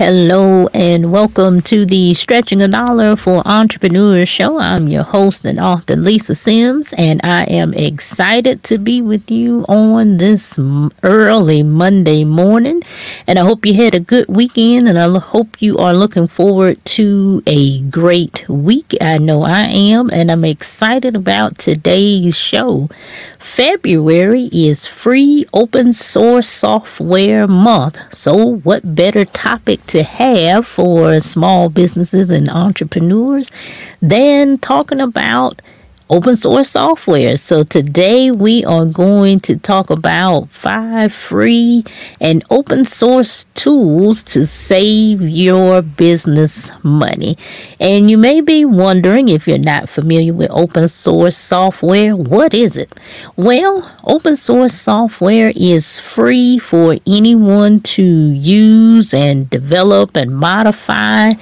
Hello and welcome to the Stretching a Dollar for Entrepreneurs show. I'm your host and author Lisa Sims, and I am excited to be with you on this early Monday morning. And I hope you had a good weekend, and I hope you are looking forward to a great week. I know I am, and I'm excited about today's show. February is free open source software month. So, what better topic to have for small businesses and entrepreneurs than talking about open source software. So today we are going to talk about five free and open source tools to save your business money. And you may be wondering if you're not familiar with open source software, what is it? Well, open source software is free for anyone to use and develop and modify.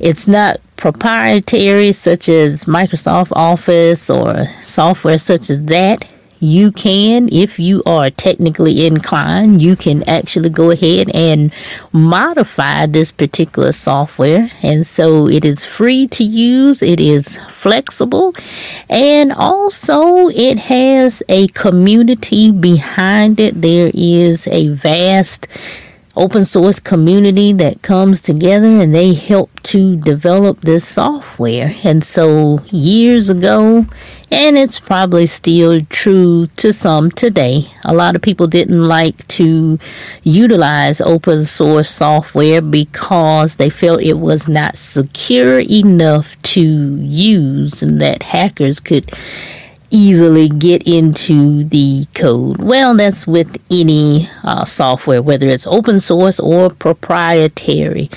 It's not proprietary, such as Microsoft Office or software such as that, you can, if you are technically inclined, you can actually go ahead and modify this particular software. And so it is free to use, it is flexible, and also it has a community behind it. There is a vast open source community that comes together and they help to develop this software. And so, years ago, and it's probably still true to some today, a lot of people didn't like to utilize open source software because they felt it was not secure enough to use and that hackers could easily get into the code. Well, that's with any uh, software, whether it's open source or proprietary.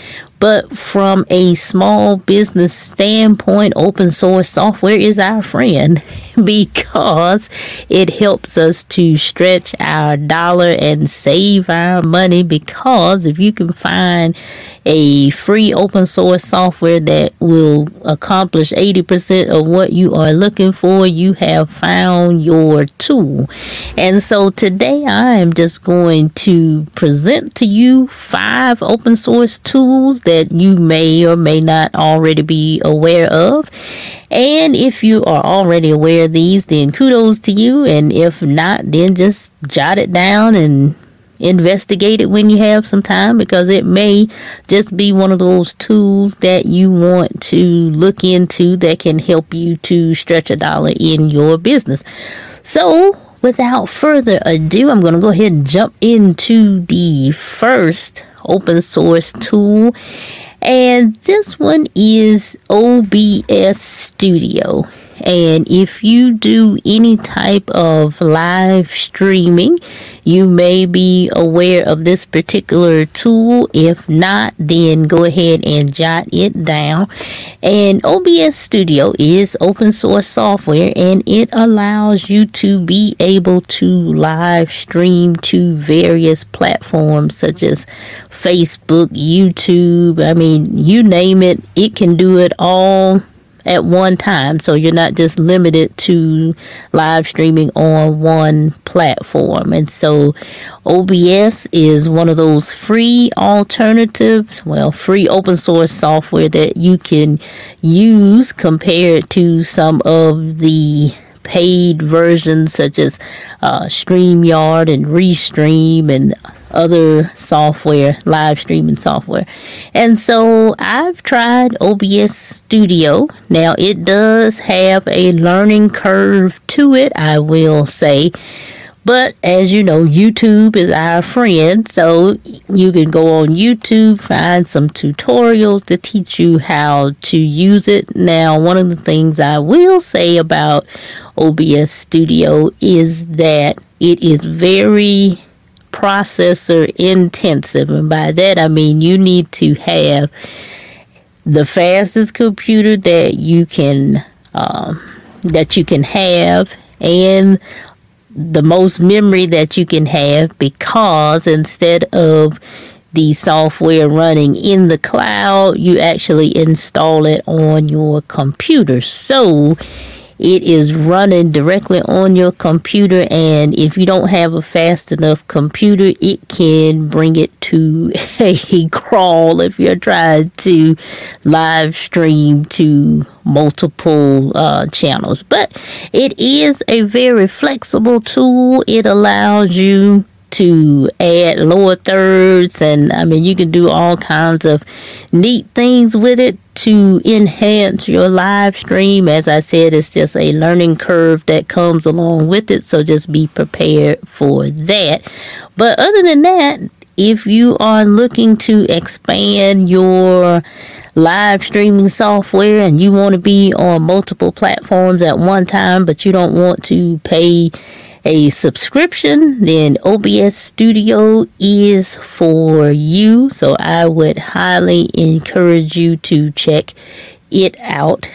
But from a small business standpoint, open source software is our friend because it helps us to stretch our dollar and save our money. Because if you can find a free open source software that will accomplish 80% of what you are looking for, you have found your tool. And so today I am just going to present to you five open source tools that that you may or may not already be aware of. And if you are already aware of these, then kudos to you. And if not, then just jot it down and investigate it when you have some time because it may just be one of those tools that you want to look into that can help you to stretch a dollar in your business. So, without further ado, I'm going to go ahead and jump into the first open source tool. And this one is OBS Studio. And if you do any type of live streaming, you may be aware of this particular tool. If not, then go ahead and jot it down. And OBS Studio is open source software and it allows you to be able to live stream to various platforms such as Facebook, YouTube. I mean, you name it, it can do it all at one time. So you're not just limited to live streaming on one platform. And so OBS is one of those free alternatives, well, free open source software that you can use compared to some of the paid versions such as uh, StreamYard and Restream and other software, live streaming software. And so I've tried OBS Studio. Now it does have a learning curve to it, I will say. But as you know, YouTube is our friend, so you can go on YouTube, find some tutorials to teach you how to use it. Now, one of the things I will say about OBS Studio is that it is very processor intensive. And by that, I mean you need to have the fastest computer that you can um, that you can have and the most memory that you can have because instead of the software running in the cloud, you actually install it on your computer. So it is running directly on your computer, and if you don't have a fast enough computer, it can bring it to a crawl if you're trying to live stream to multiple uh, channels. But it is a very flexible tool, it allows you to add lower thirds and I mean you can do all kinds of neat things with it to enhance your live stream. As I said, it's just a learning curve that comes along with it, so just be prepared for that. But other than that, if you are looking to expand your live streaming software and you want to be on multiple platforms at one time, but you don't want to pay a subscription, then OBS Studio is for you. So I would highly encourage you to check it out.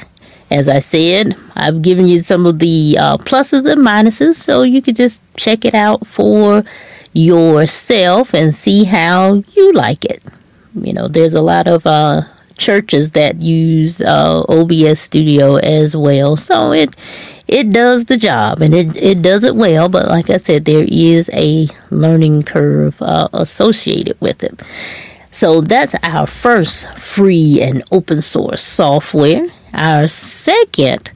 As I said, I've given you some of the uh, pluses and minuses, so you could just check it out for yourself and see how you like it. You know, there's a lot of uh, churches that use uh, OBS Studio as well, so it it does the job and it, it does it well. But like I said, there is a learning curve uh, associated with it. So that's our first free and open source software. Our second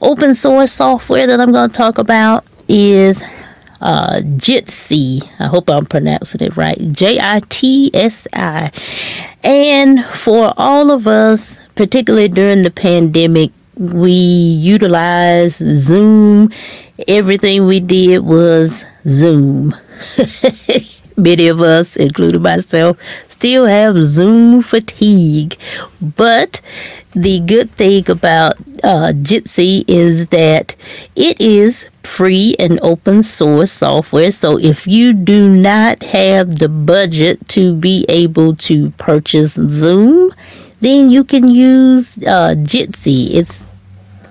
open source software that I'm going to talk about is uh, Jitsi. I hope I'm pronouncing it right. J I T S I. And for all of us, particularly during the pandemic, we utilized Zoom. Everything we did was Zoom. Many of us, including myself, still have Zoom fatigue. But the good thing about uh, Jitsi is that it is free and open source software. So if you do not have the budget to be able to purchase Zoom, then you can use uh, Jitsi. It's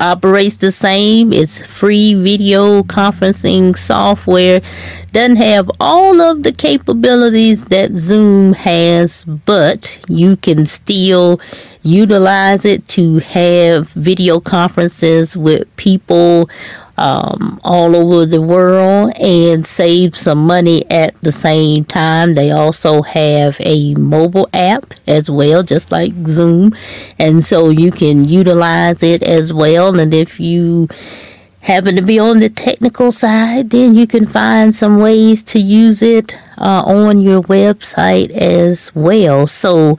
operates the same. It's free video conferencing software. Doesn't have all of the capabilities that Zoom has, but you can still utilize it to have video conferences with people um, all over the world and save some money at the same time. They also have a mobile app as well, just like Zoom, and so you can utilize it as well. And if you happen to be on the technical side, then you can find some ways to use it uh, on your website as well. So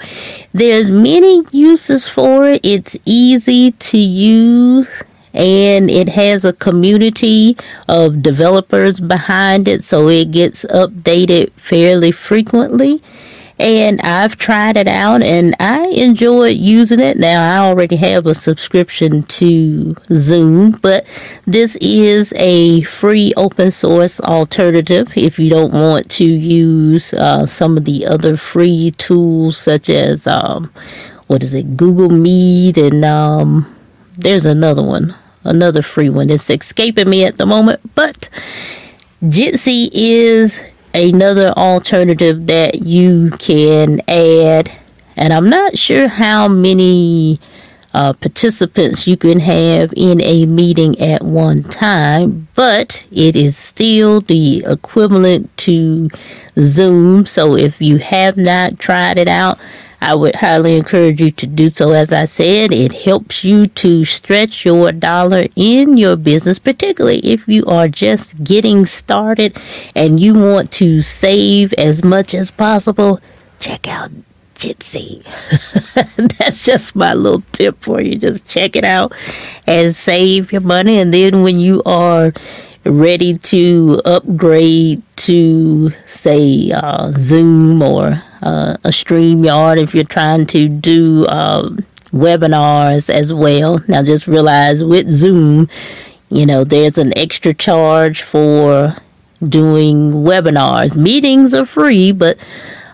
there's many uses for it. It's easy to use and it has a community of developers behind it, so it gets updated fairly frequently. And I've tried it out and I enjoy using it. Now, I already have a subscription to Zoom, but this is a free open source alternative if you don't want to use uh, some of the other free tools, such as um, what is it, Google Meet, and um, there's another one another free one. It's escaping me at the moment, but Jitsi is another alternative that you can add. And I'm not sure how many uh, participants you can have in a meeting at one time, but it is still the equivalent to Zoom. So if you have not tried it out, I would highly encourage you to do so. As I said, it helps you to stretch your dollar in your business, particularly if you are just getting started and you want to save as much as possible. Check out Jitsi. That's just my little tip for you. Just check it out and save your money. And then when you are ready to upgrade to, say, uh, Zoom or uh, a StreamYard if you're trying to do um, webinars as well. Now, just realize with Zoom, you know, there's an extra charge for doing webinars. Meetings are free, but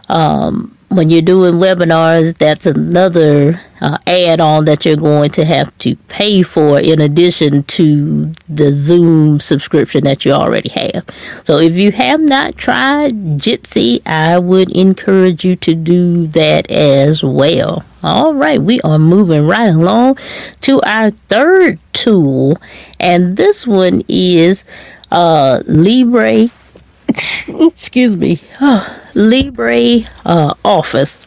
um, when you're doing webinars, that's another uh, add on that you're going to have to pay for in addition to the Zoom subscription that you already have. So if you have not tried Jitsi, I would encourage you to do that as well. All right, we are moving right along to our third tool, and this one is uh, Libre. Excuse me, oh, Libre uh, Office,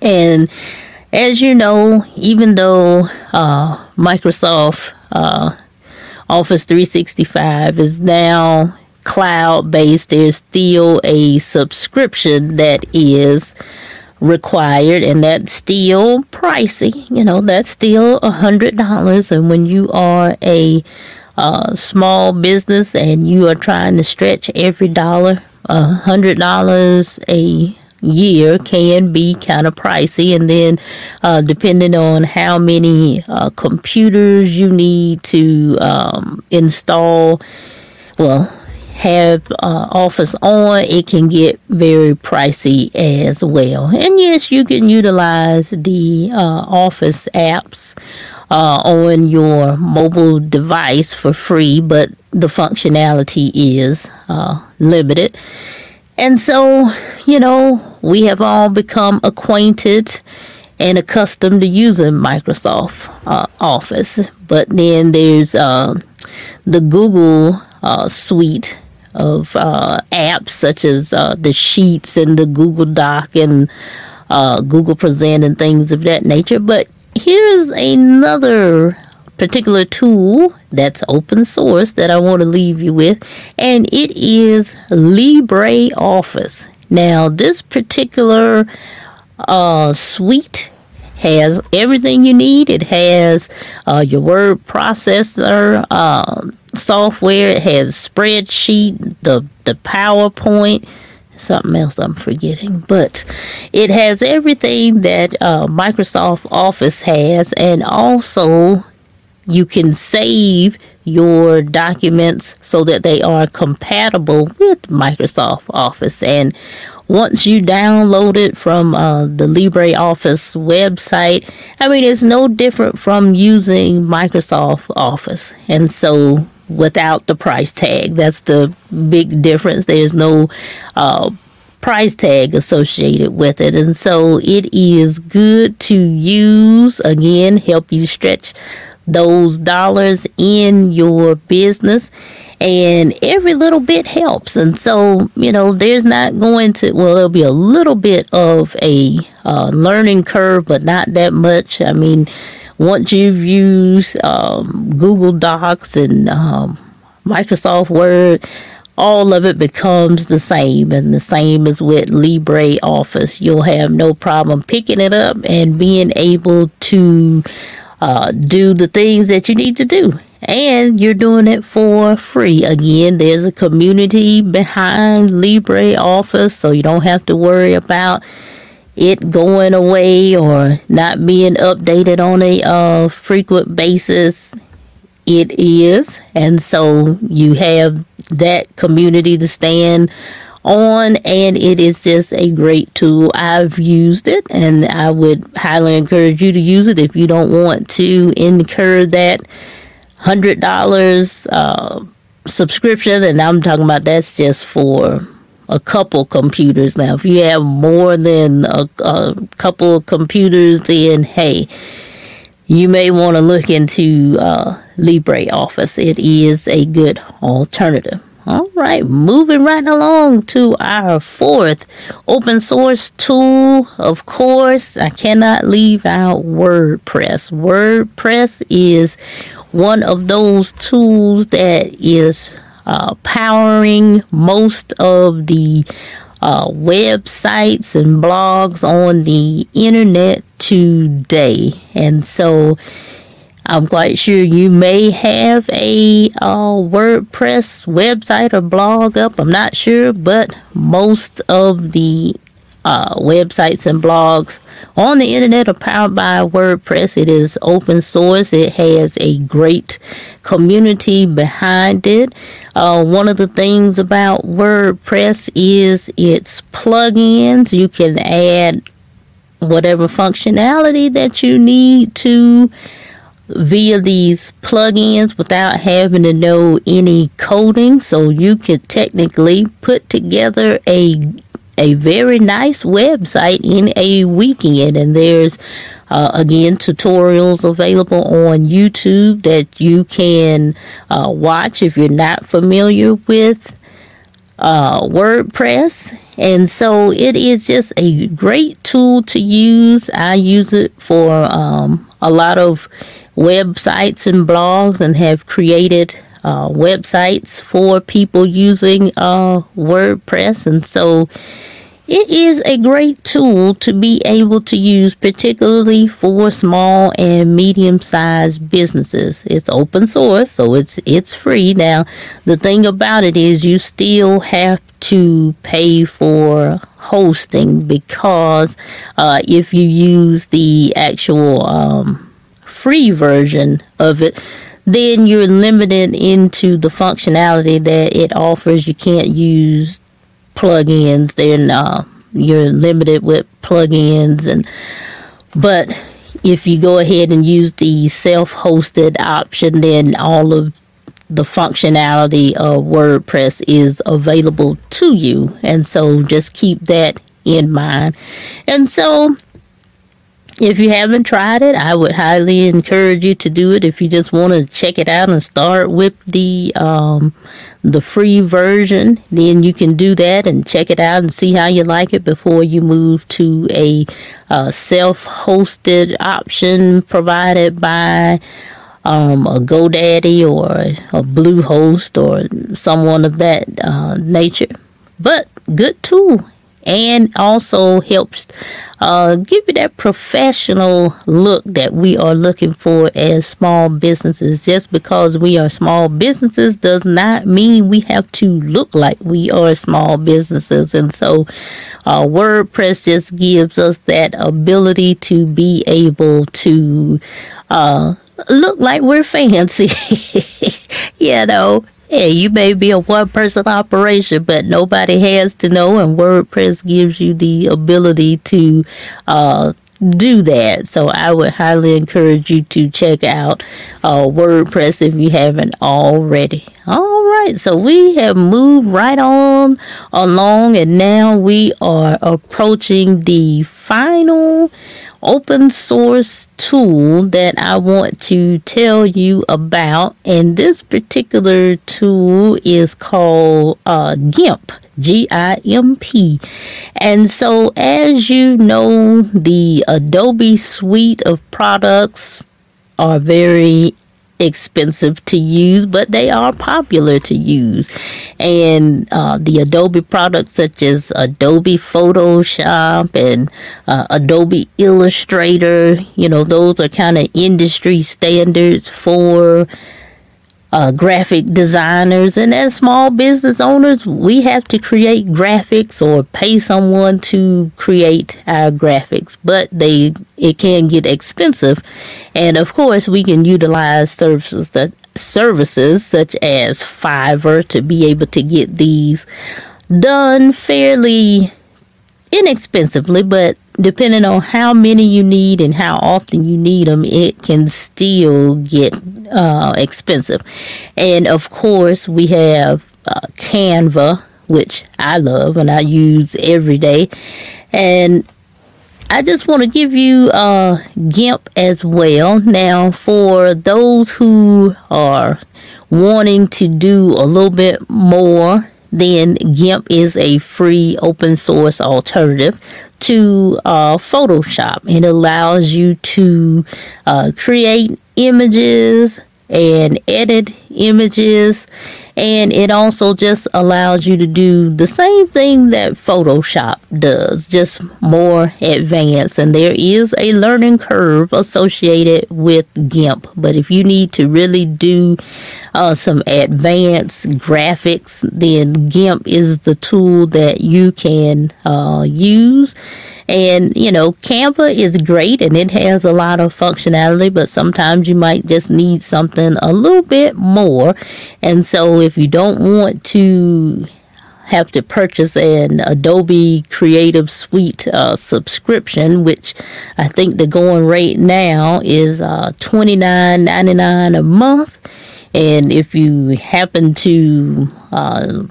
and as you know, even though uh, Microsoft uh, Office 365 is now cloud based, there's still a subscription that is required and that's still pricey. You know that's still a hundred dollars and when you are a uh, small business and you are trying to stretch every dollar a hundred dollars a year can be kind of pricey and then uh, depending on how many uh, computers you need to um, install well have uh, Office on, it can get very pricey as well. And yes, you can utilize the uh, Office apps uh, on your mobile device for free, but the functionality is uh, limited. And so, you know, we have all become acquainted and accustomed to using Microsoft uh, Office. But then there's uh, the Google uh, suite of uh, apps such as uh, the Sheets and the Google Doc and uh, Google Present and things of that nature. But here's another particular tool that's open source that I want to leave you with, and it is LibreOffice. Now, this particular uh, suite has everything you need. It has uh, your word processor uh, software. It has spreadsheet, the the PowerPoint, something else I'm forgetting, but it has everything that uh, Microsoft Office has, and also you can save your documents so that they are compatible with Microsoft Office and once you download it from uh, the LibreOffice website, I mean, it's no different from using Microsoft Office. And so, without the price tag, that's the big difference. There's no uh, price tag associated with it. And so, it is good to use, again, help you stretch those dollars in your business and every little bit helps and so you know there's not going to well there'll be a little bit of a uh, learning curve but not that much i mean once you've used um, google docs and um, microsoft word all of it becomes the same and the same as with libreoffice you'll have no problem picking it up and being able to uh, do the things that you need to do and you're doing it for free. Again, there's a community behind LibreOffice, so you don't have to worry about it going away or not being updated on a uh, frequent basis. It is, and so you have that community to stand on, and it is just a great tool. I've used it, and I would highly encourage you to use it if you don't want to incur that hundred dollars uh, subscription, and I'm talking about that's just for a couple computers. Now, if you have more than a, a couple of computers, then hey, you may want to look into uh, LibreOffice. It is a good alternative. All right, moving right along to our fourth open source tool. Of course, I cannot leave out WordPress. WordPress is one of those tools that is uh, powering most of the uh, websites and blogs on the internet today. And so I'm quite sure you may have a uh, WordPress website or blog up. I'm not sure, but most of the uh, websites and blogs on the internet or powered by WordPress. It is open source. It has a great community behind it. Uh, one of the things about WordPress is its plugins. You can add whatever functionality that you need to via these plugins without having to know any coding. So you could technically put together a a very nice website in a weekend. And there's uh, again tutorials available on YouTube that you can uh, watch if you're not familiar with uh, WordPress. And so it is just a great tool to use. I use it for um, a lot of websites and blogs and have created uh, websites for people using uh, WordPress. And so it is a great tool to be able to use, particularly for small and medium sized businesses. It's open source, so it's it's free. Now, the thing about it is you still have to pay for hosting because uh, if you use the actual um, free version of it, then you're limited into the functionality that it offers. You can't use plugins. Then uh, you're limited with plugins, and but if you go ahead and use the self-hosted option, then all of the functionality of WordPress is available to you. And so just keep that in mind. And so if you haven't tried it, I would highly encourage you to do it. If you just want to check it out and start with the um, the free version, then you can do that and check it out and see how you like it before you move to a uh, self-hosted option provided by um, a GoDaddy or a Bluehost or someone of that uh, nature. But good tool and also helps uh, give you that professional look that we are looking for as small businesses. Just because we are small businesses does not mean we have to look like we are small businesses. And so, uh, WordPress just gives us that ability to be able to uh, look like we're fancy. you know, yeah, you may be a one person operation, but nobody has to know, and WordPress gives you the ability to uh, do that. So I would highly encourage you to check out uh, WordPress if you haven't already. All right, so we have moved right on along, and now we are approaching the final open source tool that I want to tell you about. And this particular tool is called uh, GIMP. G I M P. And so, as you know, the Adobe suite of products are very expensive to use, but they are popular to use. And uh, the Adobe products such as Adobe Photoshop and uh, Adobe Illustrator, you know, those are kind of industry standards for uh, graphic designers and as small business owners we have to create graphics or pay someone to create our graphics but they it can get expensive. And of course we can utilize services that services such as fiverr to be able to get these done fairly inexpensively but depending on how many you need and how often you need them, it can still get uh, expensive. And of course, we have uh, Canva, which I love and I use every day. And I just want to give you uh, GIMP as well. Now, for those who are wanting to do a little bit more then GIMP is a free open source alternative to uh, Photoshop. It allows you to uh, create images and edit images and it also just allows you to do the same thing that Photoshop does, just more advanced. And there is a learning curve associated with GIMP. But if you need to really do uh, some advanced graphics, then GIMP is the tool that you can uh, use. And, you know, Canva is great and it has a lot of functionality, but sometimes you might just need something a little bit more. And so if you don't want to have to purchase an Adobe Creative Suite uh, subscription, which I think the going rate now is uh, twenty nine ninety nine a month. And if you happen to, uh,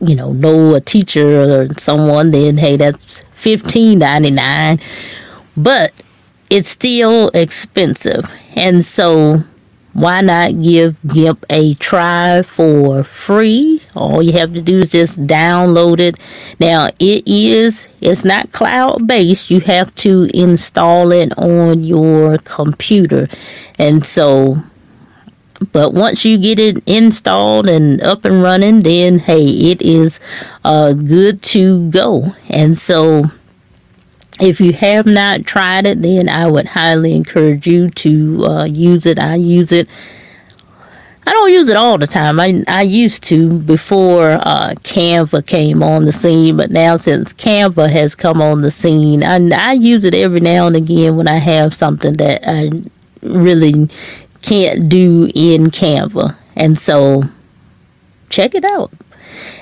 you know, know a teacher or someone, then hey, that's fifteen ninety nine. But it's still expensive, and so why not give GIMP a try for free? All you have to do is just download it. Now, it is, it's not cloud based. You have to install it on your computer. And so, but once you get it installed and up and running, then hey, it is uh, good to go. And so, if you have not tried it, then I would highly encourage you to uh, use it. I use it. I don't use it all the time. I, I used to before uh, Canva came on the scene, but now since Canva has come on the scene, I, I use it every now and again when I have something that I really can't do in Canva. And so check it out.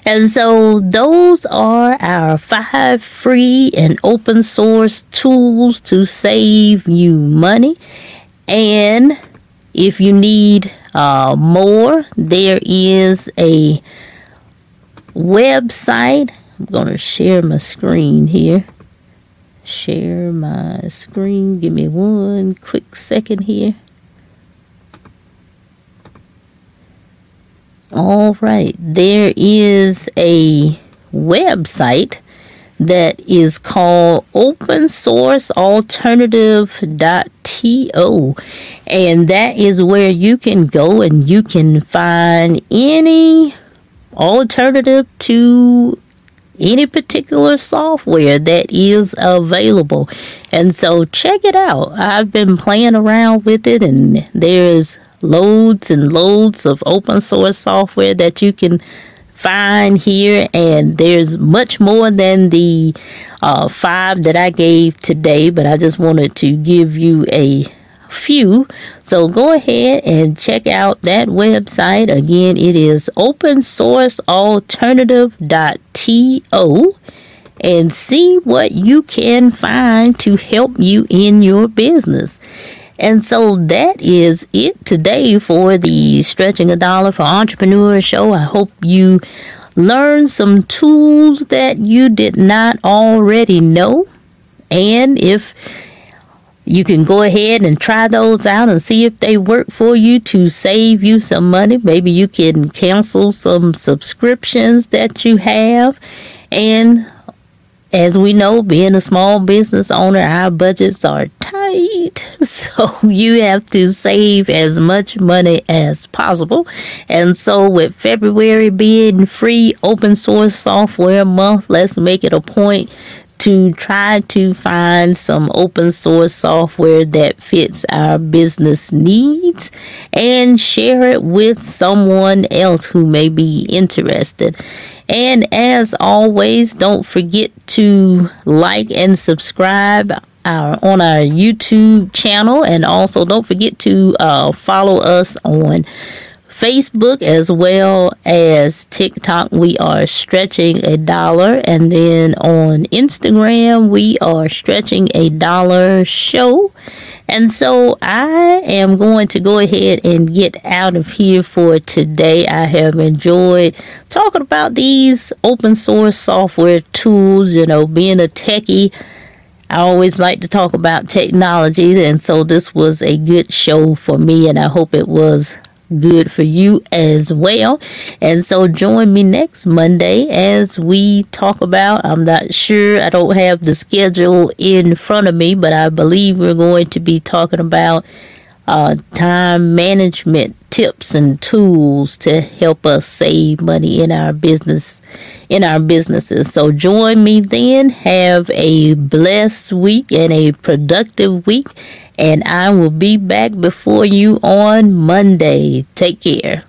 And so those are our five free and open source tools to save you money. And if you need uh, more, there is a website. I'm going to share my screen here. Share my screen. Give me one quick second here. All right, there is a website that is called open source alternative.to and that is where you can go and you can find any alternative to any particular software that is available. And so check it out. I've been playing around with it and there's loads and loads of open source software that you can find here and there's much more than the uh, five that I gave today but I just wanted to give you a few so go ahead and check out that website again it is open source alternative.to and see what you can find to help you in your business and so that is it today for the Stretching a Dollar for Entrepreneurs show. I hope you learned some tools that you did not already know. And if you can go ahead and try those out and see if they work for you to save you some money. Maybe you can cancel some subscriptions that you have and as we know, being a small business owner, our budgets are tight. So you have to save as much money as possible. And so, with February being free open source software month, let's make it a point to try to find some open source software that fits our business needs and share it with someone else who may be interested. And as always, don't forget to like and subscribe our, on our YouTube channel. And also, don't forget to uh, follow us on Facebook as well as TikTok. We are stretching a dollar. And then on Instagram, we are stretching a dollar show. And so I am going to go ahead and get out of here for today. I have enjoyed talking about these open source software tools, you know, being a techie. I always like to talk about technology, and so this was a good show for me, and I hope it was good for you as well. And so join me next Monday as we talk about. I'm not sure, I don't have the schedule in front of me, but I believe we're going to be talking about uh, time management tips and tools to help us save money in our business in our businesses. So join me then. Have a blessed week and a productive week and I will be back before you on Monday. Take care.